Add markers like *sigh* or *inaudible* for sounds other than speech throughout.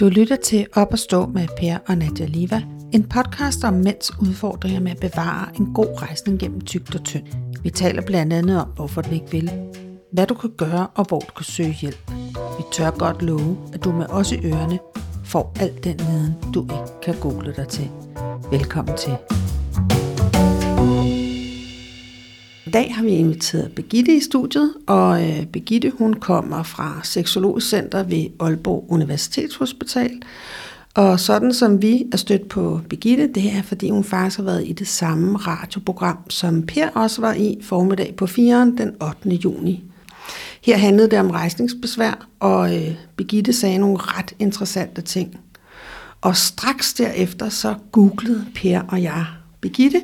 Du lytter til Op og stå med Per og Nadia Liva, en podcast om mænds udfordringer med at bevare en god rejsning gennem tygt og tynd. Vi taler blandt andet om, hvorfor du ikke vil, hvad du kan gøre og hvor du kan søge hjælp. Vi tør godt love, at du med os i ørerne får al den viden, du ikke kan google dig til. Velkommen til. I dag har vi inviteret Begitte i studiet, og øh, Begitte hun kommer fra Seksologisk Center ved Aalborg Universitetshospital. Og sådan som vi er stødt på Begitte, det er fordi hun faktisk har været i det samme radioprogram, som Per også var i formiddag på 4. den 8. juni. Her handlede det om rejsningsbesvær, og øh, Begitte sagde nogle ret interessante ting. Og straks derefter så googlede Per og jeg Begitte,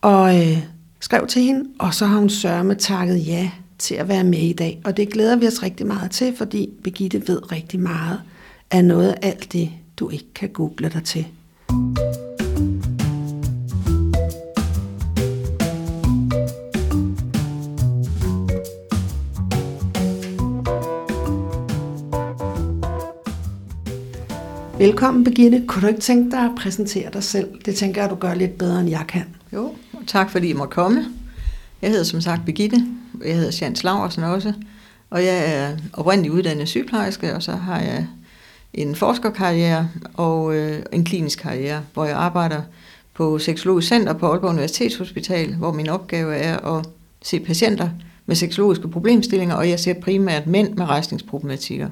og øh, skrev til hende, og så har hun sørme takket ja til at være med i dag. Og det glæder vi os rigtig meget til, fordi Begitte ved rigtig meget af noget af alt det, du ikke kan google dig til. Velkommen, Begitte. Kunne du ikke tænke dig at præsentere dig selv? Det tænker jeg, du gør lidt bedre, end jeg kan. Jo, og tak fordi I måtte komme. Jeg hedder som sagt Begitte. Jeg hedder Sjans Laversen også. Og jeg er oprindeligt uddannet sygeplejerske, og så har jeg en forskerkarriere og øh, en klinisk karriere, hvor jeg arbejder på Seksologisk Center på Aalborg Universitetshospital, hvor min opgave er at se patienter med seksologiske problemstillinger, og jeg ser primært mænd med rejsningsproblematikker.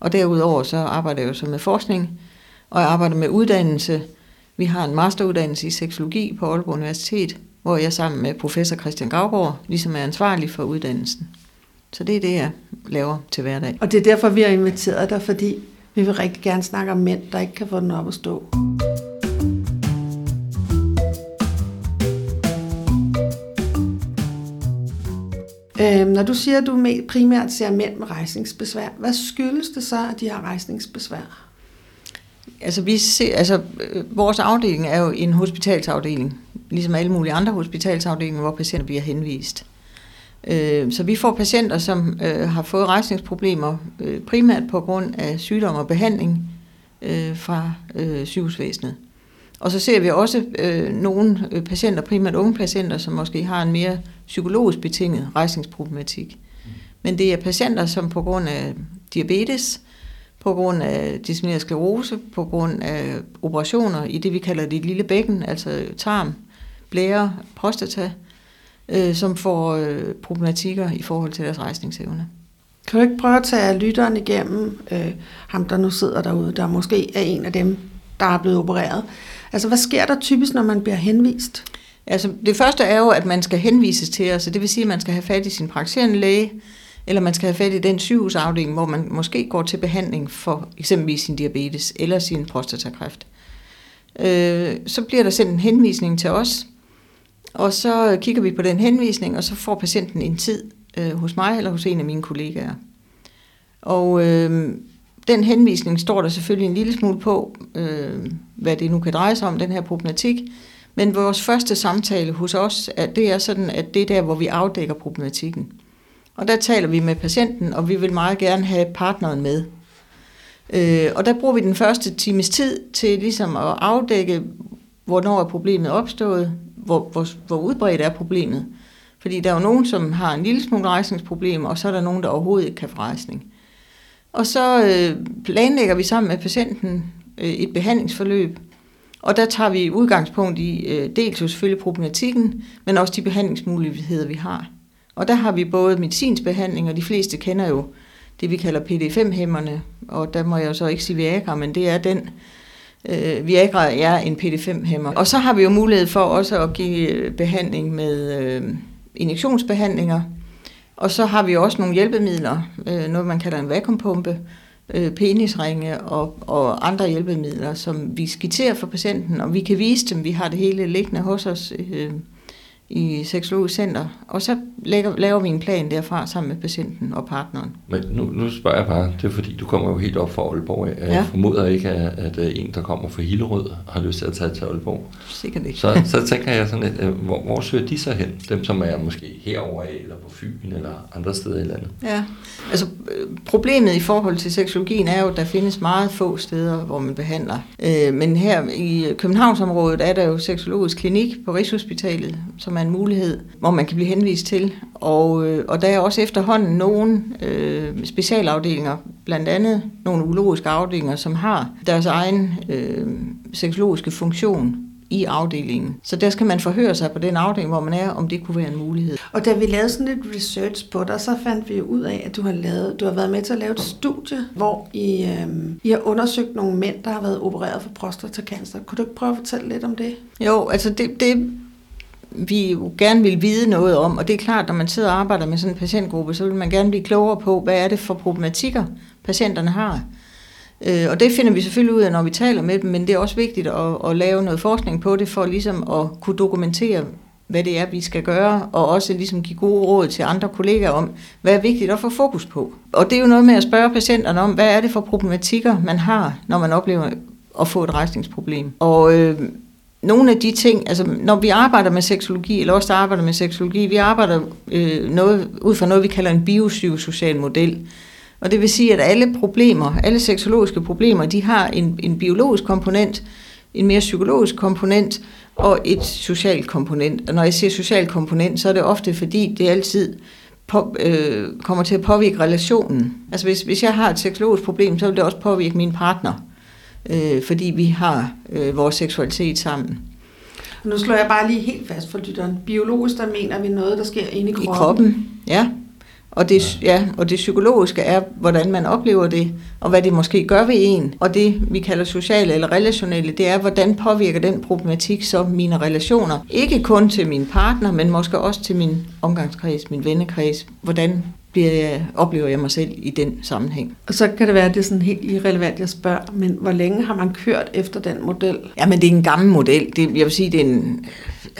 Og derudover så arbejder jeg jo så med forskning, og jeg arbejder med uddannelse. Vi har en masteruddannelse i seksologi på Aalborg Universitet, hvor jeg sammen med professor Christian Gravgaard ligesom er ansvarlig for uddannelsen. Så det er det, jeg laver til hverdag. Og det er derfor, vi har inviteret dig, fordi vi vil rigtig gerne snakke om mænd, der ikke kan få den op at stå. Øhm, når du siger, at du primært ser mænd med rejsningsbesvær, hvad skyldes det så, at de har rejsningsbesvær? Altså, vi ser, altså, øh, vores afdeling er jo en hospitalsafdeling, ligesom alle mulige andre hospitalsafdelinger, hvor patienter bliver henvist. Øh, så vi får patienter, som øh, har fået rejsningsproblemer øh, primært på grund af sygdom og behandling øh, fra øh, sygehusvæsenet. Og så ser vi også øh, nogle øh, patienter, primært unge patienter, som måske har en mere psykologisk betinget rejsningsproblematik. Men det er patienter, som på grund af diabetes, på grund af dissemineret sklerose, på grund af operationer i det, vi kalder det lille bækken, altså tarm, blære, prostata, øh, som får øh, problematikker i forhold til deres rejsningsevne. Kan du ikke prøve at tage lytteren igennem øh, ham, der nu sidder derude, der måske er en af dem, der er blevet opereret? Altså, hvad sker der typisk, når man bliver henvist? Altså, det første er jo, at man skal henvises til os, det vil sige, at man skal have fat i sin praktiserende læge, eller man skal have fat i den sygehusafdeling, hvor man måske går til behandling for eksempelvis sin diabetes eller sin prostatakræft. Øh, så bliver der sendt en henvisning til os, og så kigger vi på den henvisning, og så får patienten en tid øh, hos mig eller hos en af mine kollegaer. Og øh, den henvisning står der selvfølgelig en lille smule på, øh, hvad det nu kan dreje sig om, den her problematik. Men vores første samtale hos os, at det er sådan, at det er der, hvor vi afdækker problematikken. Og der taler vi med patienten, og vi vil meget gerne have partneren med. Øh, og der bruger vi den første times tid til ligesom at afdække, hvornår er problemet opstået, hvor, hvor, hvor udbredt er problemet. Fordi der er jo nogen, som har en lille smule rejsningsproblem, og så er der nogen, der overhovedet ikke kan få rejsning. Og så øh, planlægger vi sammen med patienten øh, et behandlingsforløb, og der tager vi udgangspunkt i øh, dels jo selvfølgelig problematikken, men også de behandlingsmuligheder, vi har. Og der har vi både medicinsk behandling, og de fleste kender jo det, vi kalder PD5-hæmmerne, og der må jeg jo så ikke sige Viagra, men det er den, øh, Viagra er en PD5-hæmmer. Og så har vi jo mulighed for også at give øh, behandling med øh, injektionsbehandlinger, og så har vi også nogle hjælpemidler, øh, noget man kalder en vakuumpumpe, øh, penisringe og, og andre hjælpemidler, som vi skitserer for patienten, og vi kan vise dem, vi har det hele liggende hos os, øh, i seksologisk center, og så lægger, laver vi en plan derfra sammen med patienten og partneren. Men nu, nu spørger jeg bare, det er fordi, du kommer jo helt op fra Aalborg. Jeg Ja. formoder ikke, at, at øh, en, der kommer fra Hillerød, har lyst til at tage til Aalborg. Sikkert ikke. Så, så tænker jeg sådan lidt, øh, hvor, hvor søger de så hen? Dem, som er måske herover eller på Fyn, eller andre steder i landet. Ja, altså øh, problemet i forhold til seksologien er jo, at der findes meget få steder, hvor man behandler. Øh, men her i Københavnsområdet er der jo seksologisk klinik på Rigshospitalet, som er en mulighed, hvor man kan blive henvist til. Og, øh, og der er også efterhånden nogle øh, specialafdelinger, blandt andet nogle urologiske afdelinger, som har deres egen øh, seksologiske funktion i afdelingen. Så der skal man forhøre sig på den afdeling, hvor man er, om det kunne være en mulighed. Og da vi lavede sådan lidt research på dig, så fandt vi ud af, at du har, lavet, du har været med til at lave et studie, hvor I, øhm, I har undersøgt nogle mænd, der har været opereret for prostatacancer. Kunne du ikke prøve at fortælle lidt om det? Jo, altså det, det vi jo gerne vil vide noget om, og det er klart, når man sidder og arbejder med sådan en patientgruppe, så vil man gerne blive klogere på, hvad er det for problematikker, patienterne har. Øh, Og det finder vi selvfølgelig ud af, når vi taler med dem, men det er også vigtigt at, at lave noget forskning på det, for ligesom at kunne dokumentere, hvad det er, vi skal gøre, og også ligesom give gode råd til andre kollegaer om, hvad er vigtigt at få fokus på. Og det er jo noget med at spørge patienterne om, hvad er det for problematikker, man har, når man oplever at få et rejsningsproblem. Og øh, nogle af de ting, altså når vi arbejder med seksologi, eller også der arbejder med seksologi, vi arbejder øh, noget, ud fra noget, vi kalder en biopsykosocial model. Og det vil sige, at alle problemer, alle seksologiske problemer, de har en, en biologisk komponent, en mere psykologisk komponent og et socialt komponent. Og når jeg siger social komponent, så er det ofte fordi, det altid på, øh, kommer til at påvirke relationen. Altså hvis, hvis jeg har et seksologisk problem, så vil det også påvirke min partner, øh, fordi vi har øh, vores seksualitet sammen. Nu slår jeg bare lige helt fast for lytteren. Biologisk, der mener vi noget, der sker inde i I kroppen. kroppen, ja. Og det, ja, og det psykologiske er, hvordan man oplever det, og hvad det måske gør ved en. Og det, vi kalder sociale eller relationelle, det er, hvordan påvirker den problematik så mine relationer. Ikke kun til min partner, men måske også til min omgangskreds, min vennekreds. Hvordan bliver jeg, oplever jeg mig selv i den sammenhæng? Og så kan det være, at det er sådan helt irrelevant, jeg spørger, men hvor længe har man kørt efter den model? Jamen, det er en gammel model. Det, jeg vil sige, det er en,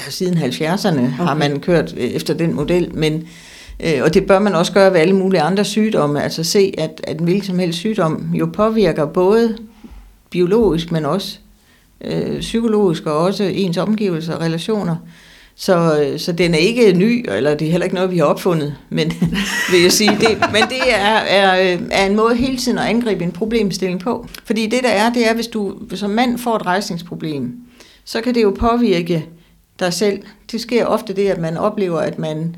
siden 70'erne okay. har man kørt øh, efter den model, men Øh, og det bør man også gøre ved alle mulige andre sygdomme. Altså se, at, at en hvilken som helst sygdom jo påvirker både biologisk, men også øh, psykologisk, og også ens omgivelser og relationer. Så, øh, så den er ikke ny, eller det er heller ikke noget, vi har opfundet, men *laughs* vil jeg sige. Det, men det er, er, øh, er en måde hele tiden at angribe en problemstilling på. Fordi det der er, det er, hvis du som mand får et rejsningsproblem, så kan det jo påvirke dig selv. Det sker ofte det, at man oplever, at man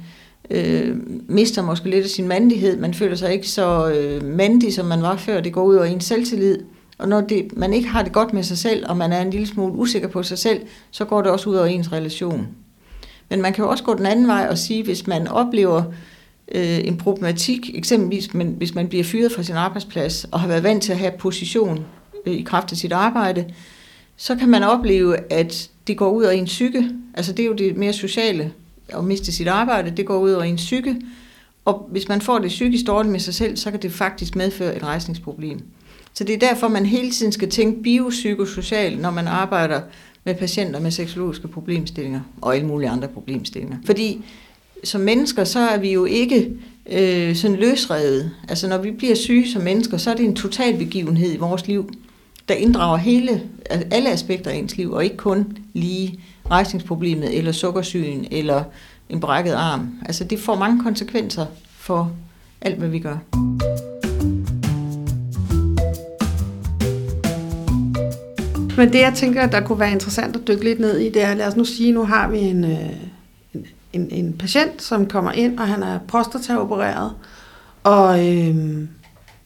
øh, mister måske lidt af sin mandighed. Man føler sig ikke så øh, mandig, som man var før. Det går ud over ens selvtillid. Og når det, man ikke har det godt med sig selv, og man er en lille smule usikker på sig selv, så går det også ud over ens relation. Men man kan jo også gå den anden vej og sige, hvis man oplever øh, en problematik, eksempelvis men, hvis man bliver fyret fra sin arbejdsplads og har været vant til at have position øh, i kraft af sit arbejde, så kan man opleve, at det går ud over ens psyke. Altså det er jo det mere sociale at miste sit arbejde, det går ud over ens psyke. Og hvis man får det psykisk dårligt med sig selv, så kan det faktisk medføre et rejsningsproblem. Så det er derfor, man hele tiden skal tænke biopsykosocialt, når man arbejder med patienter med seksologiske problemstillinger og alle mulige andre problemstillinger. Fordi som mennesker, så er vi jo ikke øh, sådan løsrevet. Altså når vi bliver syge som mennesker, så er det en total begivenhed i vores liv, der inddrager hele, alle aspekter af ens liv, og ikke kun lige rejsningsproblemet, eller sukkersygen, eller en brækket arm. Altså det får mange konsekvenser for alt, hvad vi gør. Men det, jeg tænker, der kunne være interessant at dykke lidt ned i, det er, lad os nu sige, nu har vi en, øh, en, en, en patient, som kommer ind, og han er prostataopereret, og øh,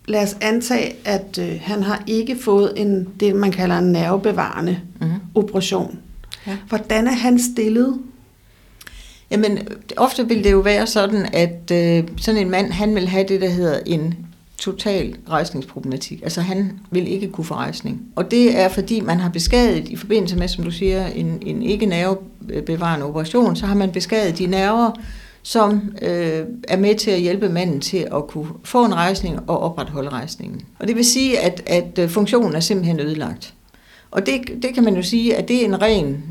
lad os antage, at øh, han har ikke fået en, det, man kalder en nervebevarende Mhm. operation. Ja. Hvordan er han stillet? Jamen, ofte vil det jo være sådan, at øh, sådan en mand, han vil have det, der hedder en total rejsningsproblematik. Altså han vil ikke kunne få rejsning. Og det er fordi, man har beskadiget i forbindelse med, som du siger, en, en ikke nervebevarende operation, så har man beskadiget de nerver, som øh, er med til at hjælpe manden til at kunne få en rejsning og opretholde rejsningen. Og det vil sige, at, at øh, funktionen er simpelthen ødelagt. Og det, det kan man jo sige, at det er en ren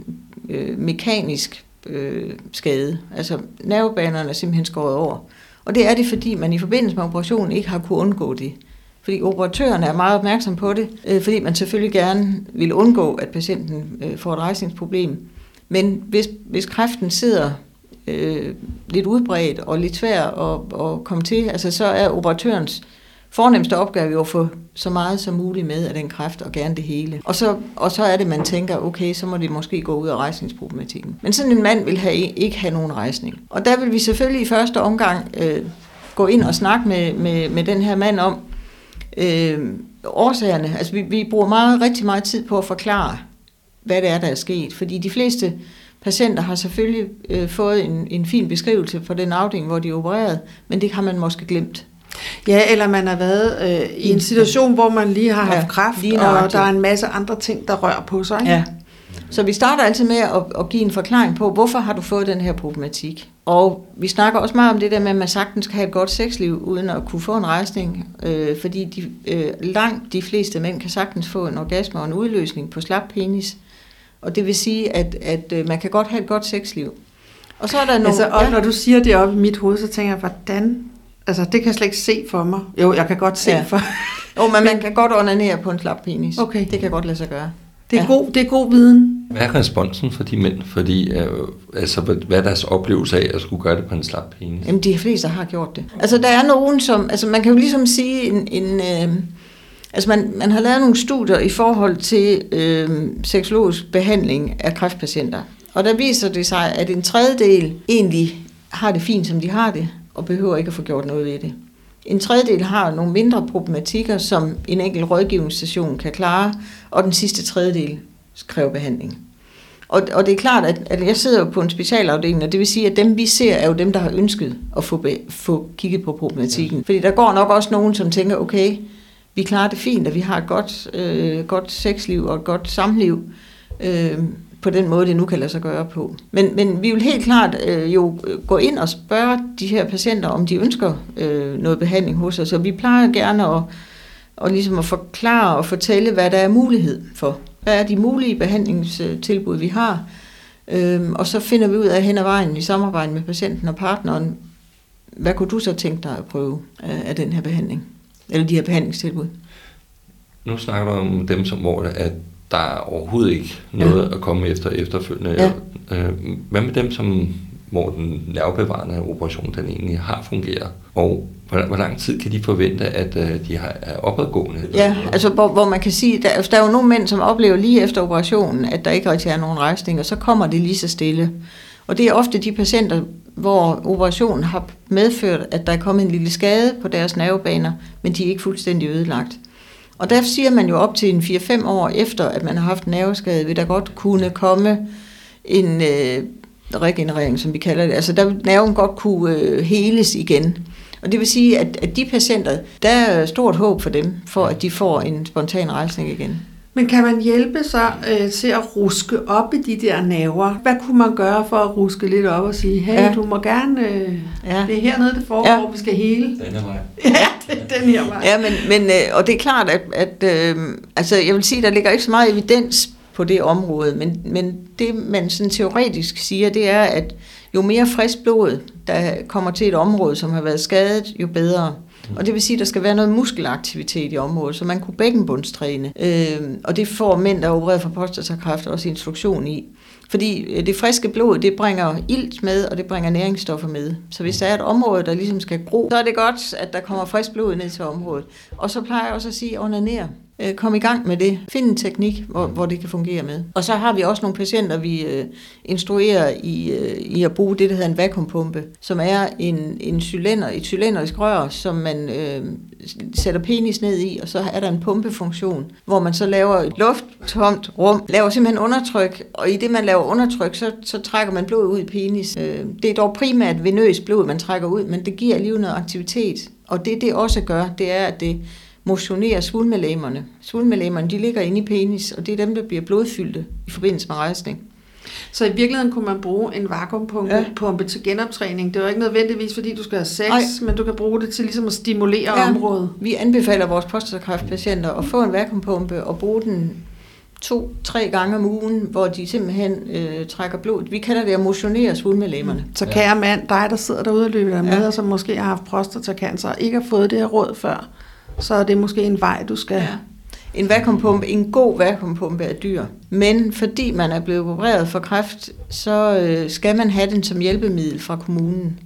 øh, mekanisk øh, skade. Altså nervebanerne er simpelthen skåret over. Og det er det, fordi man i forbindelse med operationen ikke har kunnet undgå det. Fordi operatøren er meget opmærksom på det, øh, fordi man selvfølgelig gerne vil undgå, at patienten øh, får et rejsningsproblem. Men hvis, hvis kræften sidder øh, lidt udbredt og lidt svær at, at komme til, altså så er operatørens fornemmeste opgave jo at få så meget som muligt med af den kræft, og gerne det hele. Og så, og så er det, man tænker, okay, så må det måske gå ud af rejsningsproblematikken. Men sådan en mand vil have, ikke have nogen rejsning. Og der vil vi selvfølgelig i første omgang øh, gå ind og snakke med, med, med den her mand om øh, årsagerne. Altså vi, vi bruger meget, rigtig meget tid på at forklare, hvad det er, der er sket. Fordi de fleste patienter har selvfølgelig øh, fået en, en fin beskrivelse for den afdeling, hvor de er opereret, men det har man måske glemt. Ja, eller man har været øh, i en situation, hvor man lige har haft ja, kræft, og der er en masse andre ting, der rører på sig. Ikke? Ja. Så vi starter altid med at, at give en forklaring på, hvorfor har du fået den her problematik. Og vi snakker også meget om det der med, at man sagtens kan have et godt sexliv, uden at kunne få en rejsning. Øh, fordi de, øh, langt de fleste mænd kan sagtens få en orgasme og en udløsning på slap penis. Og det vil sige, at, at øh, man kan godt have et godt sexliv. Og så er der nogle... Altså, og ja. når du siger det op i mit hoved, så tænker jeg, hvordan Altså, det kan jeg slet ikke se for mig. Jo, jeg kan godt se ja. for... jo, men man kan godt onanere på en slap penis. Okay. Det kan godt lade sig gøre. Det er, ja. god, det er god viden. Hvad er responsen for de mænd? Fordi, øh, altså, hvad er deres oplevelse af at skulle gøre det på en slap penis? Jamen, de fleste har gjort det. Altså, der er nogen, som... Altså, man kan jo ligesom sige en... en øh, altså, man, man har lavet nogle studier i forhold til øh, seksologisk behandling af kræftpatienter. Og der viser det sig, at en tredjedel egentlig har det fint, som de har det og behøver ikke at få gjort noget ved det. En tredjedel har nogle mindre problematikker, som en enkelt rådgivningsstation kan klare, og den sidste tredjedel kræver behandling. Og, og det er klart, at, at jeg sidder jo på en specialafdeling, og det vil sige, at dem vi ser, er jo dem, der har ønsket at få, be, få kigget på problematikken. Fordi der går nok også nogen, som tænker, okay, vi klarer det fint, at vi har et godt, øh, godt sexliv og et godt samliv. Øh, på den måde, det nu kan lade sig gøre på. Men, men vi vil helt klart øh, jo øh, gå ind og spørge de her patienter, om de ønsker øh, noget behandling hos os. Så vi plejer gerne at, og ligesom at forklare og fortælle, hvad der er mulighed for. Hvad er de mulige behandlingstilbud, vi har? Øhm, og så finder vi ud af hen ad vejen i samarbejde med patienten og partneren, hvad kunne du så tænke dig at prøve af, af den her behandling? Eller de her behandlingstilbud? Nu snakker du om dem, som, hvor at der er overhovedet ikke noget ja. at komme efter efterfølgende. Ja. Øh, hvad med dem, som, hvor den nervebevarende operation den egentlig har fungeret? Og hvor, hvor lang tid kan de forvente, at uh, de har, er opadgående? Ja, altså hvor, hvor man kan sige, der, der er jo nogle mænd, som oplever lige efter operationen, at der ikke rigtig er nogen rejsning, og så kommer det lige så stille. Og det er ofte de patienter, hvor operationen har medført, at der er kommet en lille skade på deres nervebaner, men de er ikke fuldstændig ødelagt. Og der siger man jo op til en 4-5 år efter, at man har haft nerveskade, vil der godt kunne komme en øh, regenerering, som vi kalder det. Altså der vil nerven godt kunne øh, heles igen. Og det vil sige, at, at de patienter, der er stort håb for dem, for at de får en spontan rejsning igen. Men kan man hjælpe sig øh, til at ruske op i de der naver? Hvad kunne man gøre for at ruske lidt op og sige, hey, ja. du må gerne, øh, ja. det er hernede, det foregår, ja. vi skal hele. Den er vej. *laughs* Ja, det er den her vej. Ja, men, men øh, og det er klart, at, at øh, altså, jeg vil sige, der ligger ikke så meget evidens på det område, men, men det man sådan teoretisk siger, det er, at jo mere frisk blod, der kommer til et område, som har været skadet, jo bedre. Og det vil sige, at der skal være noget muskelaktivitet i området, så man kunne bækkenbundstræne. Øh, og det får mænd, der er opereret for prostatakræft, også instruktion i. Fordi øh, det friske blod, det bringer ilt med, og det bringer næringsstoffer med. Så hvis der er et område, der ligesom skal gro, så er det godt, at der kommer frisk blod ned til området. Og så plejer jeg også at sige, onanere. Øh, kom i gang med det. Find en teknik, hvor, hvor det kan fungere med. Og så har vi også nogle patienter, vi øh, instruerer i, øh, i at bruge det, der hedder en vakuumpumpe, som er en, en cylinder, et cylindrisk rør, som man øh, sætter penis ned i, og så er der en pumpefunktion, hvor man så laver et lufttomt rum, laver simpelthen undertryk, og i det, man laver undertryk, så, så trækker man blod ud i penis. Øh, det er dog primært venøs blod, man trækker ud, men det giver alligevel noget aktivitet. Og det, det også gør, det er, at det motionere svulmelæmerne. Svulmelæmerne, de ligger inde i penis, og det er dem, der bliver blodfyldte i forbindelse med rejsning. Så i virkeligheden kunne man bruge en vakuumpumpe ja. pumpe til genoptræning. Det er jo ikke nødvendigvis, fordi du skal have sex, Ej. men du kan bruge det til ligesom at stimulere ja. området. Vi anbefaler vores prostatakræftpatienter at få en vakuumpumpe og bruge den to-tre gange om ugen, hvor de simpelthen øh, trækker blod. Vi kalder det at motionere svulmelæmmerne. Så kære mand, dig der sidder derude og løber med, Ja. og som måske har haft prostatacancer og ikke har fået det her råd før, så er det måske en vej, du skal... Ja. En vakuumpumpe, en god vakuumpumpe er dyr. Men fordi man er blevet opereret for kræft, så øh, skal man have den som hjælpemiddel fra kommunen.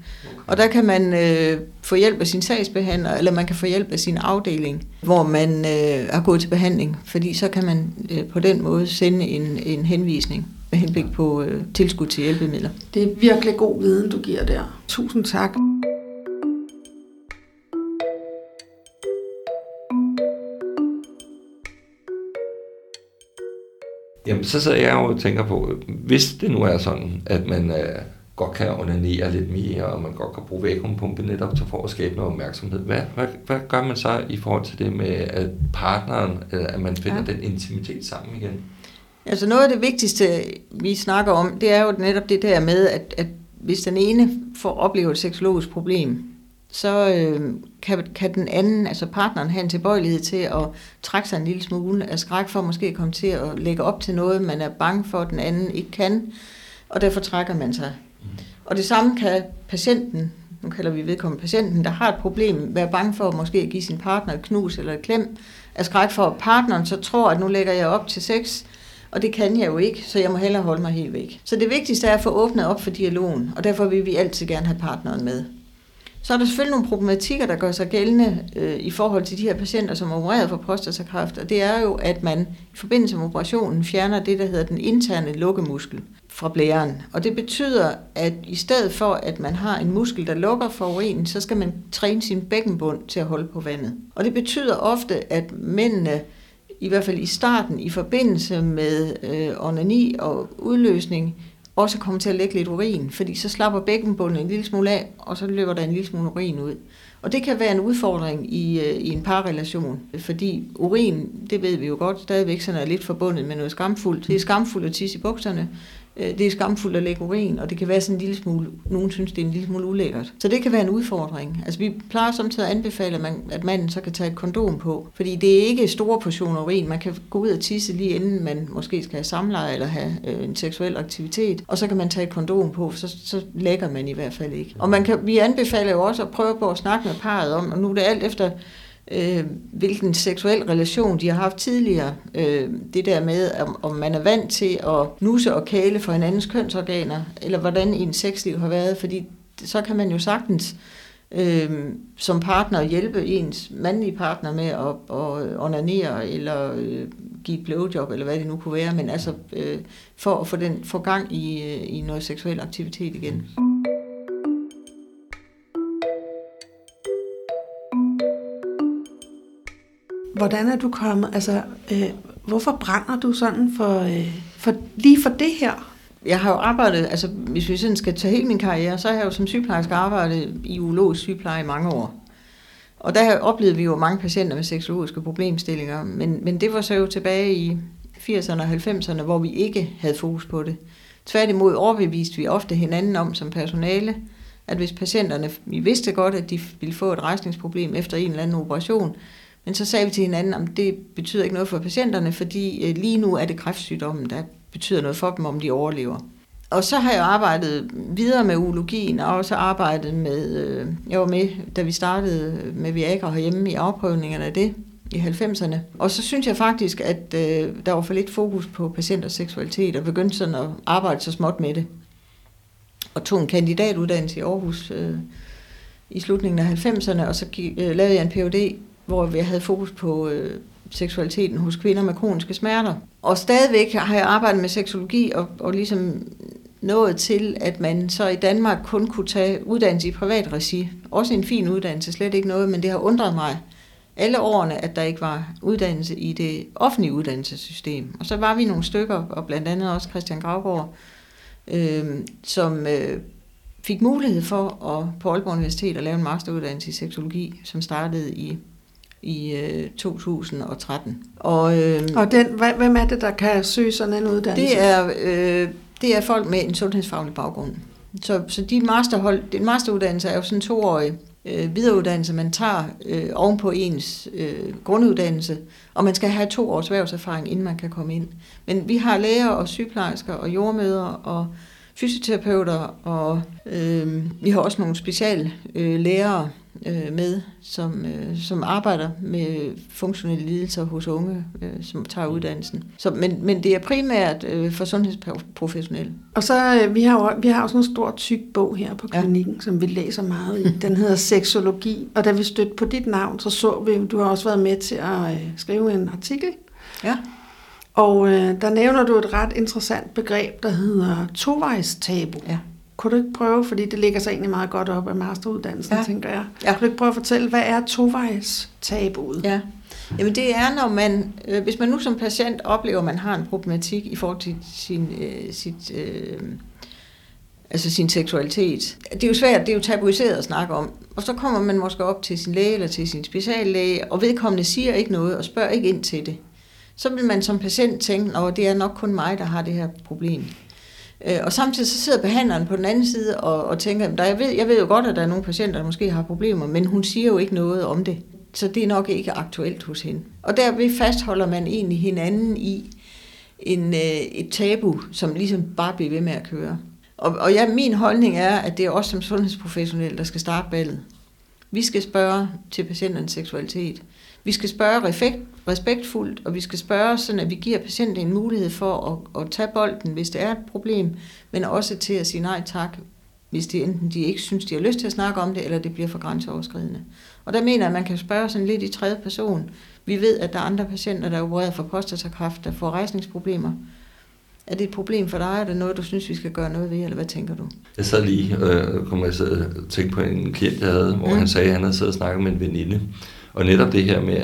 Og der kan man øh, få hjælp af sin sagsbehandler, eller man kan få hjælp af sin afdeling, hvor man øh, har gået til behandling. Fordi så kan man øh, på den måde sende en, en henvisning med henblik på øh, tilskud til hjælpemidler. Det er virkelig god viden, du giver der. Tusind tak. Jamen, så sidder jeg jo og tænker på, hvis det nu er sådan, at man øh, godt kan onanere lidt mere, og man godt kan bruge vakuumpumpe netop til for at skabe noget opmærksomhed, hvad, hvad, hvad gør man så i forhold til det med at partneren, øh, at man finder. Ja. den intimitet sammen igen? Altså noget af det vigtigste, vi snakker om, det er jo netop det der med, at, at hvis den ene får oplevet et seksologisk problem, så øh, kan, kan den anden, altså partneren, have en tilbøjelighed til at trække sig en lille smule af skræk for måske at komme til at lægge op til noget, man er bange for, at den anden ikke kan, og derfor trækker man sig. Og det samme kan patienten, nu kalder vi vedkommende patienten, der har et problem, være bange for at måske at give sin partner et knus eller et klem, af skræk for, at partneren så tror, at nu lægger jeg op til sex, og det kan jeg jo ikke, så jeg må hellere holde mig helt væk. Så det vigtigste er at få åbnet op for dialogen, og derfor vil vi altid gerne have partneren med. Så er der selvfølgelig nogle problematikker, der gør sig gældende øh, i forhold til de her patienter, som er opereret for prostatakræft, og det er jo, at man i forbindelse med operationen fjerner det, der hedder den interne lukkemuskel fra blæren. Og det betyder, at i stedet for, at man har en muskel, der lukker for urinen, så skal man træne sin bækkenbund til at holde på vandet. Og det betyder ofte, at mændene i hvert fald i starten, i forbindelse med øh, onani og udløsning, også kommer til at lægge lidt urin, fordi så slapper bækkenbunden en lille smule af, og så løber der en lille smule urin ud. Og det kan være en udfordring i, øh, i en parrelation, fordi urin, det ved vi jo godt, stadigvæk sådan er lidt forbundet med noget skamfuldt. Det er skamfuldt at tisse i bukserne, Øh, det er skamfuldt at lægge urin, og det kan være sådan en lille smule, nogen synes, det er en lille smule ulækkert. Så det kan være en udfordring. Altså vi plejer samtidig at anbefale, at, man, at manden så kan tage et kondom på, fordi det er ikke store portioner urin. Man kan gå ud og tisse lige inden man måske skal have samleje eller have øh, en seksuel aktivitet, og så kan man tage et kondom på, så, så lægger man i hvert fald ikke. Og man kan, vi anbefaler jo også at prøve på at snakke med parret om, og nu er det alt efter, øh, hvilken seksuel relation de har haft tidligere. Øh, det der med, om, om man er vant til at nusse og kæle for hinandens kønsorganer, eller hvordan ens sexliv har været, fordi så kan man jo sagtens øh, som partner hjælpe ens mandlige partner med at, at onanere, eller øh, give et blowjob, eller hvad det nu kunne være, men altså øh, for at få, den, få gang i, øh, i noget seksuel aktivitet igen. Mm. Hvordan er du kommet, altså, øh, hvorfor brænder du sådan for, øh, for lige for det her? Jeg har jo arbejdet, altså hvis vi sådan skal tage hele min karriere, så har jeg jo som sygeplejerske arbejdet i urologisk sygepleje i mange år. Og der oplevede vi jo mange patienter med seksologiske problemstillinger, men, men det var så jo tilbage i 80'erne og 90'erne, hvor vi ikke havde fokus på det. Tværtimod overbeviste vi ofte hinanden om som personale, at hvis patienterne, vi vidste godt, at de ville få et rejsningsproblem efter en eller anden operation, men så sagde vi til hinanden, at det betyder ikke noget for patienterne, fordi øh, lige nu er det kræftsygdommen, der betyder noget for dem, om de overlever. Og så har jeg arbejdet videre med urologien, og også arbejdet med, øh, jeg var med, da vi startede med Viagra herhjemme i afprøvningerne af det i 90'erne. Og så synes jeg faktisk, at øh, der var for lidt fokus på patienters seksualitet, og begyndte sådan at arbejde så småt med det. Og tog en kandidatuddannelse i Aarhus øh, i slutningen af 90'erne, og så gik, øh, lavede jeg en Ph.D., hvor vi havde fokus på øh, seksualiteten hos kvinder med kroniske smerter. Og stadigvæk har jeg arbejdet med seksologi og, og ligesom nået til, at man så i Danmark kun kunne tage uddannelse i privat regi. Også en fin uddannelse, slet ikke noget, men det har undret mig alle årene, at der ikke var uddannelse i det offentlige uddannelsessystem. Og så var vi nogle stykker, og blandt andet også Christian Gravgaard, øh, som øh, fik mulighed for at på Aalborg Universitet at lave en masteruddannelse i seksologi, som startede i i øh, 2013. Og, øh, Og den, hvem er det, der kan søge sådan en uddannelse? det er, øh, det er folk med en sundhedsfaglig baggrund. Så, så de masterhold, den masteruddannelse er jo sådan toårig, øh, videreuddannelse, man tager øh, oven på ens øh, grunduddannelse, og man skal have to års erhvervserfaring, inden man kan komme ind. Men vi har læger og sygeplejersker og jordmøder og fysioterapeuter, og øh, vi har også nogle speciallæger øh, lærere, øh, med, som, øh, som arbejder med funktionelle lidelser hos unge, øh, som tager uddannelsen. Så, men, men det er primært øh, for sundhedsprofessionelle. Og så øh, vi har jo, vi har også en stor tyk bog her på klinikken, ja. som vi læser meget i. Den hedder *laughs* Seksologi, og da vi stødte på dit navn, så så vi, du har også været med til at øh, skrive en artikel. Ja. Og øh, der nævner du et ret interessant begreb, der hedder tovejstabu. Ja. Kunne du ikke prøve, fordi det ligger sig egentlig meget godt op af masteruddannelsen, ja. tænker jeg. Ja. Kunne du ikke prøve at fortælle, hvad er tovejstabuet? Ja. Jamen det er, når man, øh, hvis man nu som patient oplever, at man har en problematik i forhold til sin, øh, sit, øh, altså sin seksualitet. Det er jo svært, det er jo tabuiseret at snakke om. Og så kommer man måske op til sin læge eller til sin speciallæge, og vedkommende siger ikke noget og spørger ikke ind til det. Så vil man som patient tænke, at det er nok kun mig, der har det her problem. Øh, og samtidig så sidder behandleren på den anden side og, og tænker, der, jeg, ved, jeg ved jo godt, at der er nogle patienter, der måske har problemer, men hun siger jo ikke noget om det. Så det er nok ikke aktuelt hos hende. Og derved fastholder man egentlig hinanden i en, øh, et tabu, som ligesom bare bliver ved med at køre. Og, og ja, min holdning er, at det er os som sundhedsprofessionelle, der skal starte ballet. Vi skal spørge til patienternes seksualitet. Vi skal spørge respektfuldt, og vi skal spørge, sådan at vi giver patienten en mulighed for at, at tage bolden, hvis det er et problem, men også til at sige nej tak, hvis de enten de ikke synes, de har lyst til at snakke om det, eller det bliver for grænseoverskridende. Og der mener jeg, at man kan spørge sådan lidt i tredje person. Vi ved, at der er andre patienter, der er opereret for prostatakræft, der får rejsningsproblemer. Er det et problem for dig? Er det noget, du synes, vi skal gøre noget ved, eller hvad tænker du? Jeg sad lige øh, kom jeg og tænke på en klient, jeg havde, hvor mm. han sagde, at han havde siddet og snakket med en veninde, og netop det her med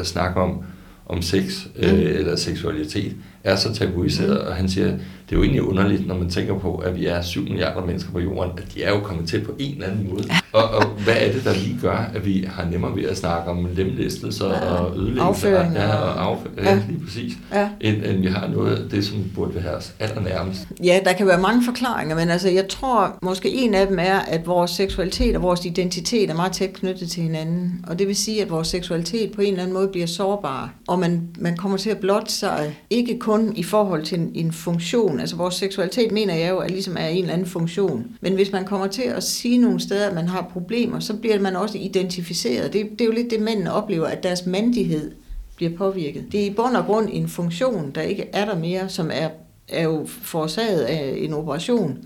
at snakke om, om sex øh, mm. eller seksualitet er så tabuiseret, mm. og han siger, det er jo egentlig underligt, når man tænker på, at vi er 7 milliarder mennesker på jorden, at de er jo kommet til på en eller anden måde. Og, og hvad er det, der lige gør, at vi har nemmere ved at snakke om lemlæstelser ja, og ødelæggelser? Ja, og afføring, ja, lige præcis. Ja. End, end vi har noget af det, som burde være os allernærmest. Ja, der kan være mange forklaringer, men altså, jeg tror, måske en af dem er, at vores seksualitet og vores identitet er meget tæt knyttet til hinanden. Og det vil sige, at vores seksualitet på en eller anden måde bliver sårbar. Og man, man kommer til at blotte sig, ikke kun i forhold til en, en funktion, Altså vores seksualitet mener jeg jo, at ligesom er en eller anden funktion. Men hvis man kommer til at sige nogle steder, at man har problemer, så bliver man også identificeret. Det, det er jo lidt det, mændene oplever, at deres mandighed bliver påvirket. Det er i bund og grund en funktion, der ikke er der mere, som er, er jo forårsaget af en operation.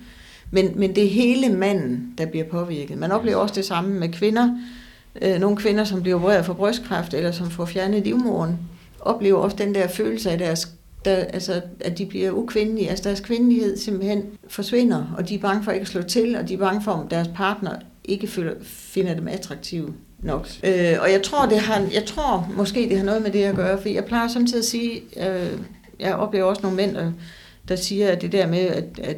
Men, men det er hele manden, der bliver påvirket. Man oplever også det samme med kvinder. Øh, nogle kvinder, som bliver opereret for brystkræft, eller som får fjernet livmoren, oplever også den der følelse af deres der, altså, at de bliver ukvindelige. Altså deres kvindelighed simpelthen forsvinder, og de er bange for ikke at slå til, og de er bange for, om deres partner ikke føler, finder dem attraktive nok. Øh, og jeg tror, det har, jeg tror måske, det har noget med det at gøre, for jeg plejer samtidig at sige, øh, jeg oplever også nogle mænd, der siger, at det der med, at, at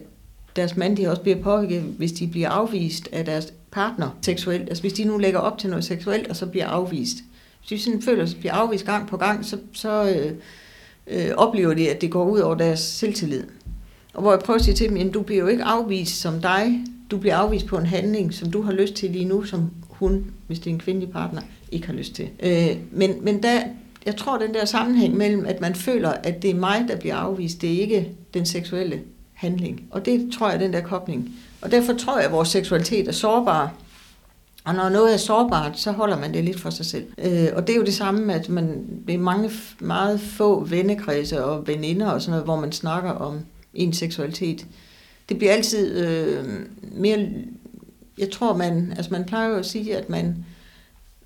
deres mand de også bliver påvirket, hvis de bliver afvist af deres partner seksuelt. Altså hvis de nu lægger op til noget seksuelt, og så bliver afvist. Hvis de sådan føler, at de bliver afvist gang på gang, så, så, øh, øh, oplever de, at det går ud over deres selvtillid. Og hvor jeg prøver at sige til dem, at du bliver jo ikke afvist som dig, du bliver afvist på en handling, som du har lyst til lige nu, som hun, hvis det er en kvindelig partner, ikke har lyst til. Øh, men, men der, jeg tror, den der sammenhæng mellem, at man føler, at det er mig, der bliver afvist, det er ikke den seksuelle handling. Og det tror jeg, den der kobling. Og derfor tror jeg, at vores seksualitet er sårbar, og når noget er sårbart, så holder man det lidt for sig selv. Øh, og det er jo det samme, at man er mange, meget få vennekredse og veninder og sådan noget, hvor man snakker om ens seksualitet. Det bliver altid øh, mere... Jeg tror, man... Altså man plejer jo at sige, at man...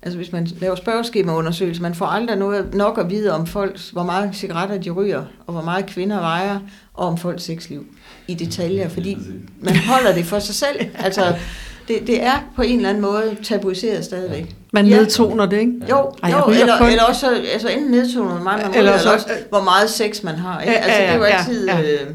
Altså hvis man laver spørgeskemaundersøgelser, man får aldrig noget nok at vide om folk, hvor meget cigaretter de ryger, og hvor meget kvinder vejer, og om folks sexliv i detaljer, fordi man holder det for sig selv. Altså, *laughs* det, det er på en eller anden måde tabuiseret stadigvæk. Man ja. nedtoner det, ikke? Jo, Ej, jo eller, kun... eller også altså enten nedtoner man meget, man eller, eller også, hvor meget sex man har. Ikke? Altså, det er jo altid... Ja, ja. Øh,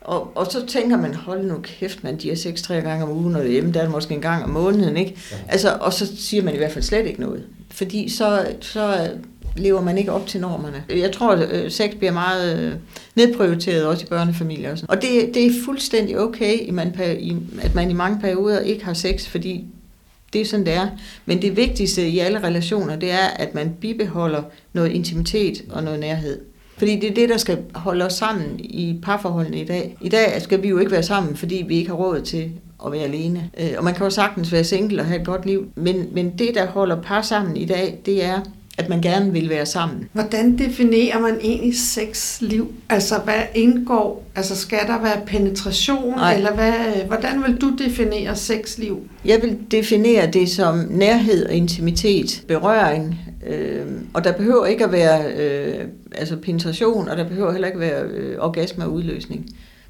og, og så tænker man, hold nu kæft, man, de har sex tre gange om ugen, og hjemme der er det måske en gang om måneden, ikke? Ja. Altså, og så siger man i hvert fald slet ikke noget. Fordi så, så lever man ikke op til normerne. Jeg tror, at øh, sex bliver meget øh, nedprioriteret også i børnefamilier. Og, sådan. og det, det er fuldstændig okay, at man, man i mange perioder ikke har sex, fordi Det er sådan, det er. Men det vigtigste i alle relationer, det er, at man bibeholder noget intimitet og noget nærhed. Fordi det er det, der skal holde os sammen i parforholdene i dag. I dag skal vi jo ikke være sammen, fordi vi ikke har råd til at være alene. Øh, og man kan jo sagtens være single og have et godt liv. Men, men det, der holder par sammen i dag, det er, at man gerne vil være sammen. Hvordan definerer man egentlig sexliv? Altså, hvad indgår? Altså, skal der være penetration? Nej. Eller hvad, hvordan vil du definere sexliv? Jeg vil definere det som nærhed og intimitet, berøring, øh, og der behøver ikke at være øh, altså penetration, og der behøver heller ikke være øh, orgasme og udløsning.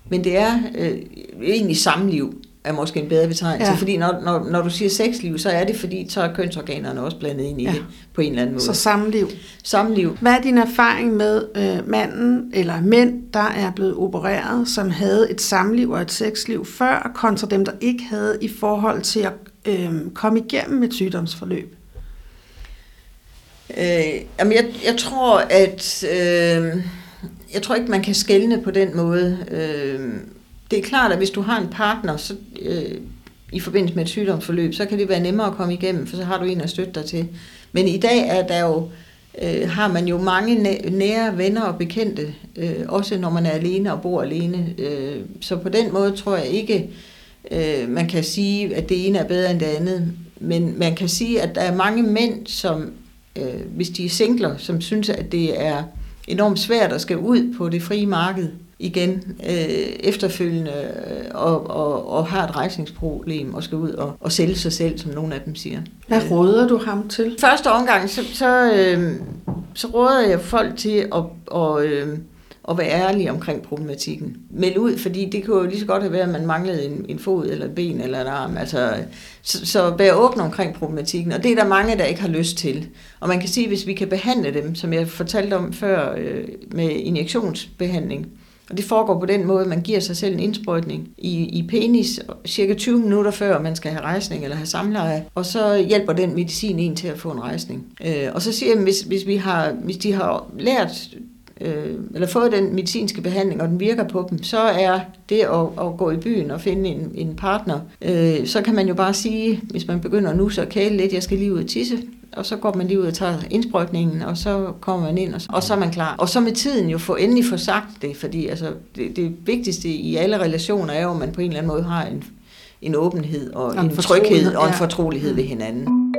Men det er øh, egentlig samliv er måske en bedre betegnelse, Ja. fordi når, når, når du siger sexliv, så er det fordi, så er kønsorganerne også blandet ind i Ja. ja. det på en eller anden måde. Så samliv. Samliv. Hvad er din erfaring med øh, manden eller mænd, der er blevet opereret, som havde et samliv og et sexliv før, kontra dem, der ikke havde i forhold til at øh, komme igennem et sygdomsforløb? Øh, jamen jeg, jeg tror, at øh, jeg tror ikke, man kan skelne på den måde. Øh, det er klart, at hvis du har en partner, så, øh, i forbindelse med et sygdomsforløb, så kan det være nemmere at komme igennem, for så har du en at støtte dig til. Men i dag er der jo, øh, har man jo mange nære venner og bekendte, øh, også når man er alene og bor alene. Øh, så på den måde tror jeg ikke, øh, man kan sige, at det ene er bedre end det andet. Men man kan sige, at der er mange mænd, som, øh, hvis de er singler, som synes, at det er enormt svært at skal ud på det frie marked igen øh, efterfølgende øh, og, og, og har et rejsningsproblem og skal ud og, og sælge sig selv, som nogle af dem siger. Hvad råder du ham til? Første omgang, så, så, øh, så råder jeg folk til at, og, øh, at være ærlige omkring problematikken. Meld ud, fordi det kunne jo lige så godt have været, at man manglede en, en fod eller et ben eller en arm. Altså, så, så vær åben omkring problematikken, og det er der mange, der ikke har lyst til. Og man kan sige, hvis vi kan behandle dem, som jeg fortalte om før, øh, med injektionsbehandling, og det foregår på den måde, at man giver sig selv en indsprøjtning i, i penis cirka 20 minutter før man skal have rejsning eller have samleje, og så hjælper den medicin en til at få en rejsning. Øh, og så siger jeg, hvis, hvis, vi har, hvis de har lært øh, eller fået den medicinske behandling, og den virker på dem, så er det at, at gå i byen og finde en, en partner, øh, så kan man jo bare sige, hvis man begynder nu så kæle lidt, jeg skal lige ud og tisse, og så går man lige ud og tager indsprøjtningen, og så kommer man ind, og så, og så er man klar. Og så med tiden jo få endelig få sagt det, fordi altså, det, det vigtigste i alle relationer er jo, at man på en eller anden måde har en, en åbenhed og, Og en en, tryghed og en ja. fortrolighed ved hinanden.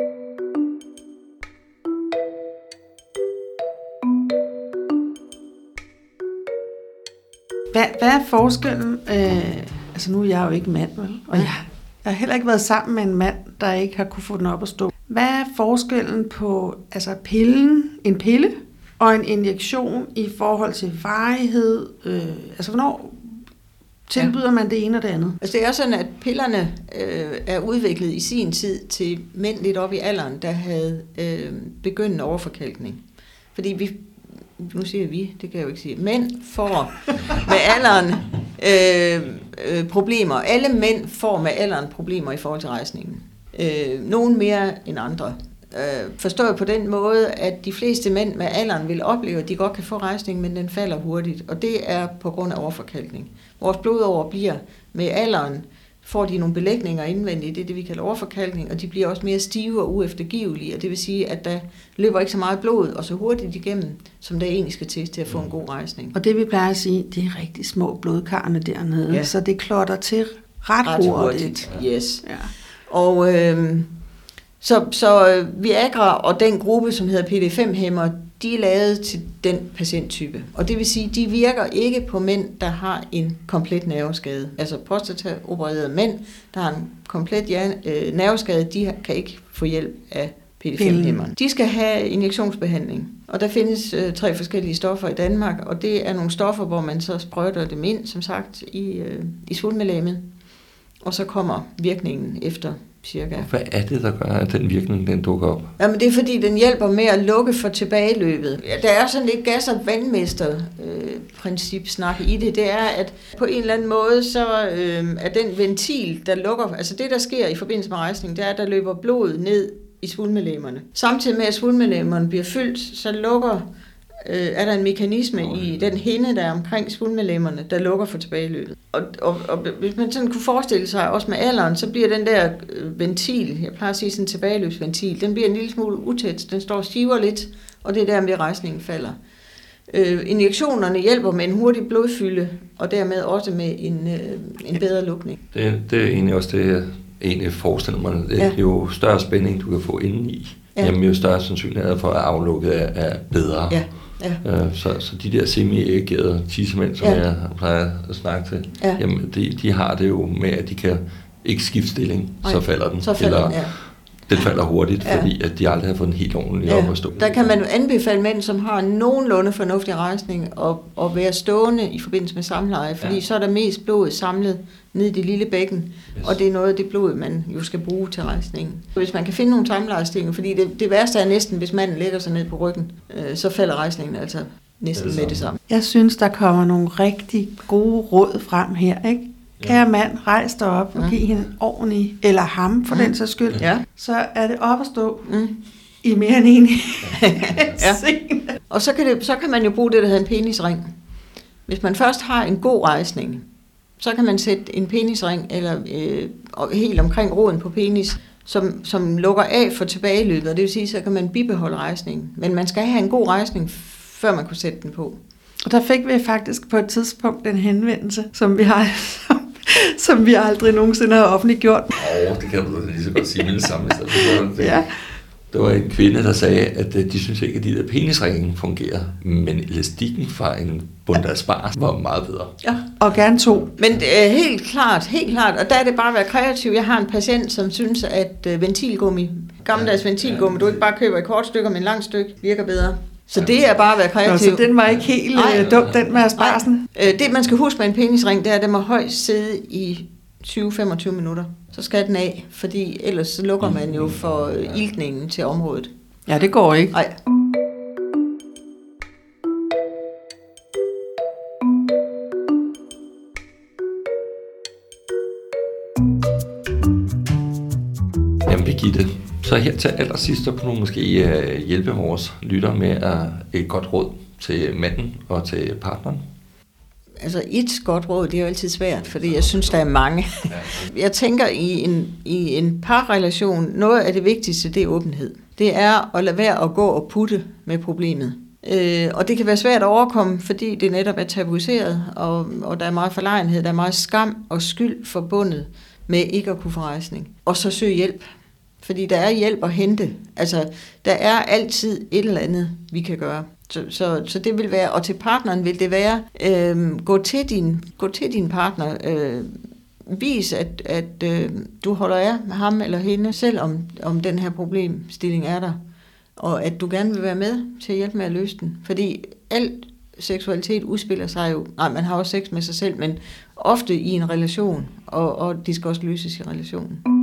Hvad, hvad er forskellen? Øh, altså nu er jeg jo ikke mand, vel? Og jeg, jeg har heller ikke været sammen med en mand, der ikke har kunne få den op at stå. Hvad er forskellen på altså pillen, en pille og en injektion i forhold til varighed? Øh, altså hvornår tilbyder man det ene og det andet? Altså det er sådan, at pillerne øh, er udviklet i sin tid til mænd lidt op i alderen, der havde øh, begyndende overforkalkning. Fordi vi, nu siger vi, det kan jeg jo ikke sige, mænd får med alderen øh, øh, problemer. Alle mænd får med alderen problemer i forhold til rejsningen. Øh, nogen mere end andre. Øh, forstået på den måde, at de fleste mænd med alderen vil opleve, at de godt kan få rejsning, men den falder hurtigt. Og det er på grund af overforkalkning. Vores blodover bliver med alderen, får de nogle belægninger indvendigt, det er det, vi kalder overforkalkning, og de bliver også mere stive og ueftergivelige, og det vil sige, at der løber ikke så meget blod og så hurtigt igennem, som der egentlig skal til til at få en god rejsning. Og det vi plejer at sige, det er rigtig små blodkarne dernede, ja. Ja. så det klotter til ret, Ret hurtigt. hurtigt, yes. Ja. Og øh, så, så øh, Viagra og den gruppe, som hedder PD5-hæmmer, de er lavet til den patienttype. Og det vil sige, de virker ikke på mænd, der har en komplet nerveskade. Altså prostataopererede mænd, der har en komplet øh, nerveskade, de kan ikke få hjælp af PD5-hæmmeren. De skal have injektionsbehandling. Og der findes øh, tre forskellige stoffer i Danmark, og det er nogle stoffer, hvor man så sprøjter dem ind, som sagt, i, øh, i svulmelæmet. Og så kommer virkningen efter cirka Hvad er det, der gør, at den virkning den dukker op? Jamen det er fordi, den hjælper med at lukke for tilbageløbet. Ja, Der er sådan lidt gas- og vandmester øh, princip snak i det. Det er, at på en eller anden måde, så øh, er den ventil, der lukker... Altså det, der sker i forbindelse med rejsning, det er, at der løber blod ned i svulmelæmerne. Samtidig med, at svulmelæmerne bliver fyldt, så lukker øh, er der en mekanisme i den hinde, der er omkring svulmelemmerne, der lukker for tilbageløbet. Og, og, og hvis man sådan kunne forestille sig, også med alderen, så bliver den der øh, ventil, jeg plejer at sige sådan en tilbageløbsventil, den bliver en lille smule utæt, den står stiver lidt, og det er der, med rejsningen falder. Øh, injektionerne hjælper med en hurtig blodfylde, og dermed også med en, øh, en bedre lukning. Det, det er egentlig også det, jeg egentlig forestiller mig. Ja. Jo større spænding du kan få indeni, ja. jamen jo større sandsynlighed for, at aflukket er, er bedre. Ja. Ja. Øh, så, så de der semi-æggede tissemænd, som ja. jeg plejer at snakke til, ja. jamen de, de har det jo med, at de kan ikke skifte stilling, Ej, så falder den. Så falder eller, den, ja den falder hurtigt, ja. fordi at de aldrig har fået en helt ordentlig ja. op at stå. Der kan man anbefale mænd, som har nogenlunde fornuftig rejsning, at, at være stående i forbindelse med samleje, fordi ja. så er der mest blod samlet ned i det lille bækken, yes. og det er noget af det blod, man jo skal bruge til rejsningen. Hvis man kan finde nogle samlejestinger, fordi det, det værste er næsten, hvis manden lægger sig ned på ryggen, øh, så falder rejsningen altså næsten det med det samme. Jeg synes, der kommer nogle rigtig gode råd frem her, ikke? Kære mand, rejs dig op og giv hende ordentlig, eller ham for den sags skyld, ja. så er det op at stå mm. i mere end en *laughs* ja. Og så kan, det, så kan man jo bruge det, der hedder en penisring. Hvis man først har en god rejsning, så kan man sætte en penisring eller øh, helt omkring roden på penis, som, som lukker af for tilbageløbet, og det vil sige, så kan man bibeholde rejsningen. Men man skal have en god rejsning, før man kunne sætte den på. Og der fik vi faktisk på et tidspunkt en henvendelse, som vi har, som *laughs* vi aldrig nogensinde har offentliggjort. Åh, oh, det kan du lige så godt sige med det samme. Det, ja. Der var en kvinde, der sagde, at øh, de synes ikke, at de der penisringen fungerer, men elastikken fra en bundersbar var meget bedre. Ja, og gerne to. Men uh, helt klart, helt klart, og der er det bare at være kreativ. Jeg har en patient, som synes, at uh, ventilgummi, gammeldags ja, ventilgummi, du ikke bare køber et kort stykke, men et langt stykke, virker bedre. Så det er bare at være kreativ. Nå, så den var ikke helt Ej, dum, den med asparsen? Det, man skal huske med en penisring, det er, at den må højst sidde i 20-25 minutter. Så skal den af, fordi ellers så lukker man jo for iltningen til området. Ja, det går ikke. Nej. Jamen Birgitte, så her til allersidst, så kunne du måske øh, hjælpe vores lytter med at et godt råd til manden og til partneren. Altså et godt råd, det er jo altid svært, fordi jeg synes, der er mange. Jeg tænker, i en, i en parrelation, noget af det vigtigste, det er åbenhed. Det er at lade være at gå og putte med problemet. Øh, og det kan være svært at overkomme, fordi det netop er tabuiseret, og, og der er meget forlegenhed, der er meget skam og skyld forbundet med ikke at kunne få rejsning. Og så søge hjælp. Fordi der er hjælp at hente. Altså, der er altid et eller andet, vi kan gøre. Så, så, så det vil være, og til partneren vil det være, øh, gå, til din, gå til din partner, øh, vis, at, at øh, du holder af med ham eller hende, selvom om den her problemstilling er der, og at du gerne vil være med til at hjælpe med at løse den. Fordi alt seksualitet udspiller sig jo, nej, man har også sex med sig selv, men ofte i en relation, og, og de skal også løses i relationen.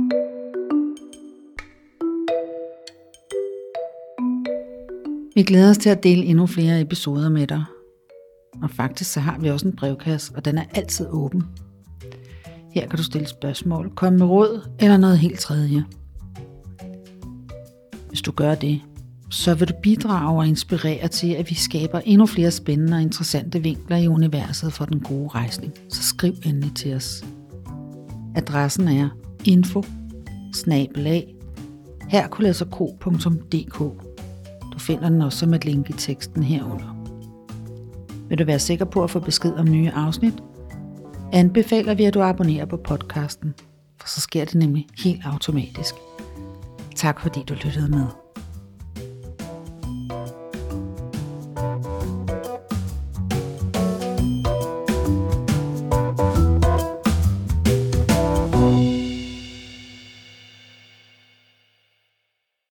Vi glæder os til at dele endnu flere episoder med dig. Og faktisk så har vi også en brevkasse, og den er altid åben. Her kan du stille spørgsmål, komme med råd eller noget helt tredje. Hvis du gør det, så vil du bidrage og inspirere til, at vi skaber endnu flere spændende og interessante vinkler i universet for den gode rejsning. Så skriv endelig til os. Adressen er info herkulesogko.dk finder den også som et link i teksten herunder. Vil du være sikker på at få besked om nye afsnit? Anbefaler vi, at du abonnerer på podcasten, for så sker det nemlig helt automatisk. Tak fordi du lyttede med.